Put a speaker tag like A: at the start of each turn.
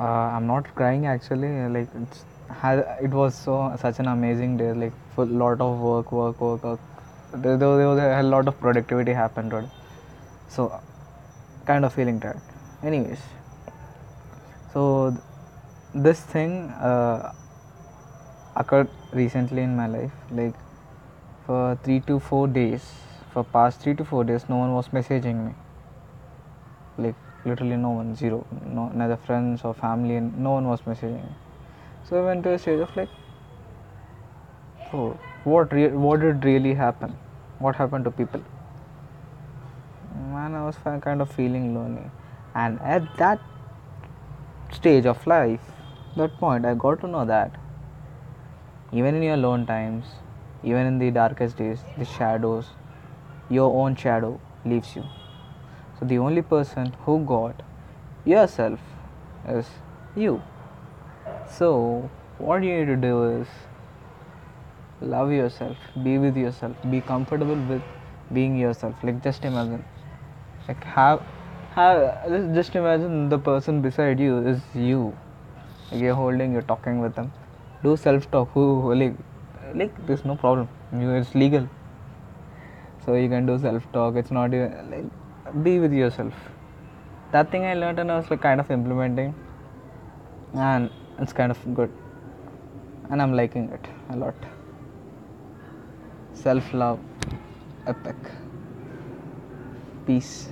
A: uh, i'm not crying actually. Like it's it was so such an amazing day. Like full lot of work work work, work. There, there, there was a lot of productivity happened so kind of feeling tired. Anyways. So th- this thing uh, occurred recently in my life. Like for three to four days for past three to four days no one was messaging me. Like literally no one zero no neither friends or family and no one was messaging me. So i went to a stage of like oh what re- what did really happen? What happened to people? Man i was kind of feeling lonely. And at that stage of life that point i got to know that even in your lone times even in the darkest days the shadows your own shadow leaves you so the only person who got yourself is you. So what you need to do is love yourself be with yourself be comfortable with being yourself. Like just imagine. Like have have just- imagine the person beside you is you. Like you're holding you're talking with them. Do self talk who who- like like there's no problem. You it's legal. So you can do self talk it's not even like be with yourself. That thing i learned and i was like kind of implementing and it's kind of good. And i'm liking it a lot. Self love epic. Peace